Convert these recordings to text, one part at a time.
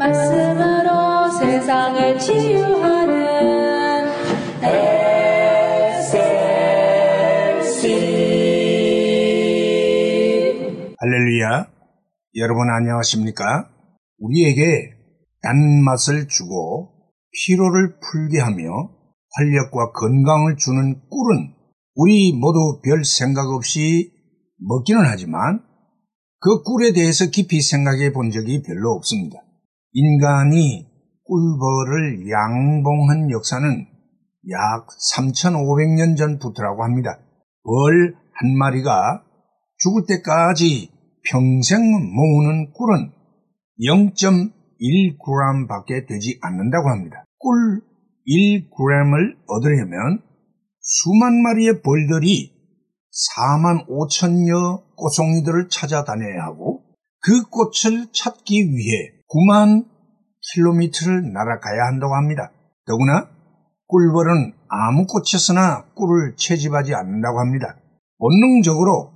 말씀으로 세상을 치유하는 SLC 할렐루야. 여러분 안녕하십니까? 우리에게 단맛을 주고 피로를 풀게 하며 활력과 건강을 주는 꿀은 우리 모두 별 생각 없이 먹기는 하지만 그 꿀에 대해서 깊이 생각해 본 적이 별로 없습니다. 인간이 꿀벌을 양봉한 역사는 약 3,500년 전부터라고 합니다. 벌 한 마리가 죽을 때까지 평생 모으는 꿀은 0.1g 밖에 되지 않는다고 합니다. 꿀 1g을 얻으려면 수만 마리의 벌들이 4만 5천여 꽃송이들을 찾아다녀야 하고 그 꽃을 찾기 위해 9만 킬로미터를 날아가야 한다고 합니다. 더구나 꿀벌은 아무 꽃이었으나 꿀을 채집하지 않는다고 합니다. 본능적으로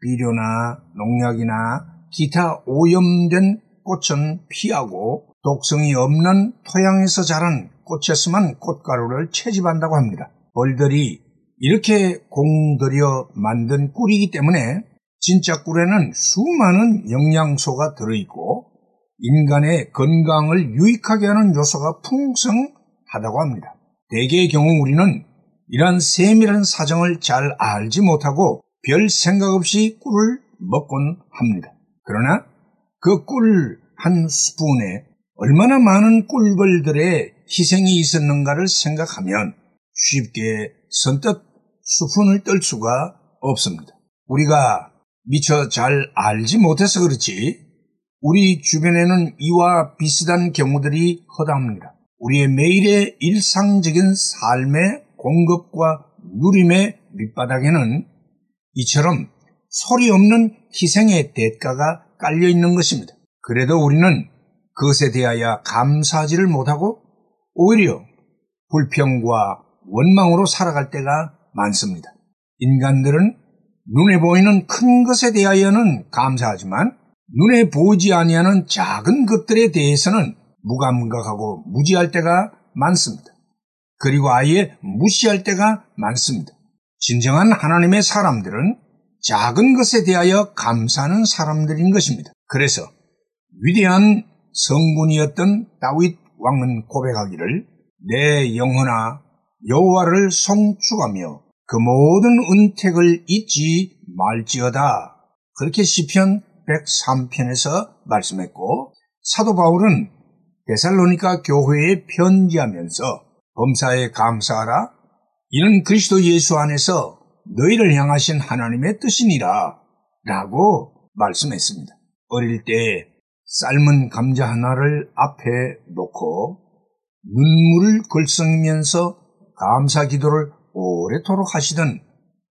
비료나 농약이나 기타 오염된 꽃은 피하고 독성이 없는 토양에서 자란 꽃이었으면 꽃가루를 채집한다고 합니다. 벌들이 이렇게 공들여 만든 꿀이기 때문에 진짜 꿀에는 수많은 영양소가 들어있고 인간의 건강을 유익하게 하는 요소가 풍성하다고 합니다. 대개의 경우 우리는 이러한 세밀한 사정을 잘 알지 못하고 별 생각 없이 꿀을 먹곤 합니다. 그러나 그 꿀 한 스푼에 얼마나 많은 꿀벌들의 희생이 있었는가를 생각하면 쉽게 선뜻 수푼을 떨 수가 없습니다. 우리가 미처 잘 알지 못해서 그렇지 우리 주변에는 이와 비슷한 경우들이 허다합니다. 우리의 매일의 일상적인 삶의 공급과 누림의 밑바닥에는 이처럼 소리 없는 희생의 대가가 깔려 있는 것입니다. 그래도 우리는 그것에 대하여 감사하지를 못하고 오히려 불평과 원망으로 살아갈 때가 많습니다. 인간들은 눈에 보이는 큰 것에 대하여는 감사하지만 눈에 보이지 아니하는 작은 것들에 대해서는 무감각하고 무지할 때가 많습니다. 그리고 아예 무시할 때가 많습니다. 진정한 하나님의 사람들은 작은 것에 대하여 감사하는 사람들인 것입니다. 그래서 위대한 성군이었던 다윗 왕은 고백하기를 내 영혼아 여호와를 송축하며 그 모든 은택을 잊지 말지어다. 그렇게 시편 103편에서 말씀했고 사도 바울은 데살로니가 교회에 편지하면서 범사에 감사하라. 이는 그리스도 예수 안에서 너희를 향하신 하나님의 뜻이니라. 라고 말씀했습니다. 어릴 때 삶은 감자 하나를 앞에 놓고 눈물을 걸썩이면서 감사 기도를 오래도록 하시던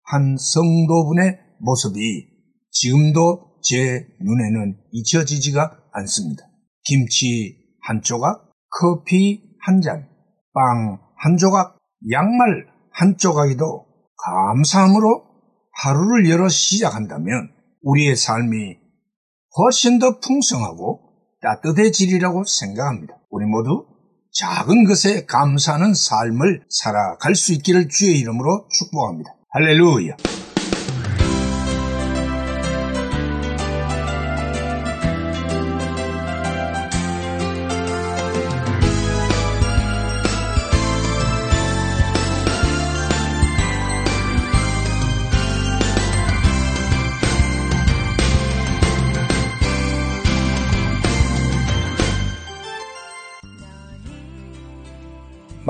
한 성도분의 모습이 지금도 제 눈에는 잊혀지지가 않습니다. 김치 한 조각, 커피 한 잔, 빵 한 조각, 양말 한 조각이도 감사함으로 하루를 열어 시작한다면 우리의 삶이 훨씬 더 풍성하고 따뜻해지리라고 생각합니다. 우리 모두 작은 것에 감사하는 삶을 살아갈 수 있기를 주의 이름으로 축복합니다. 할렐루야!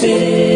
see.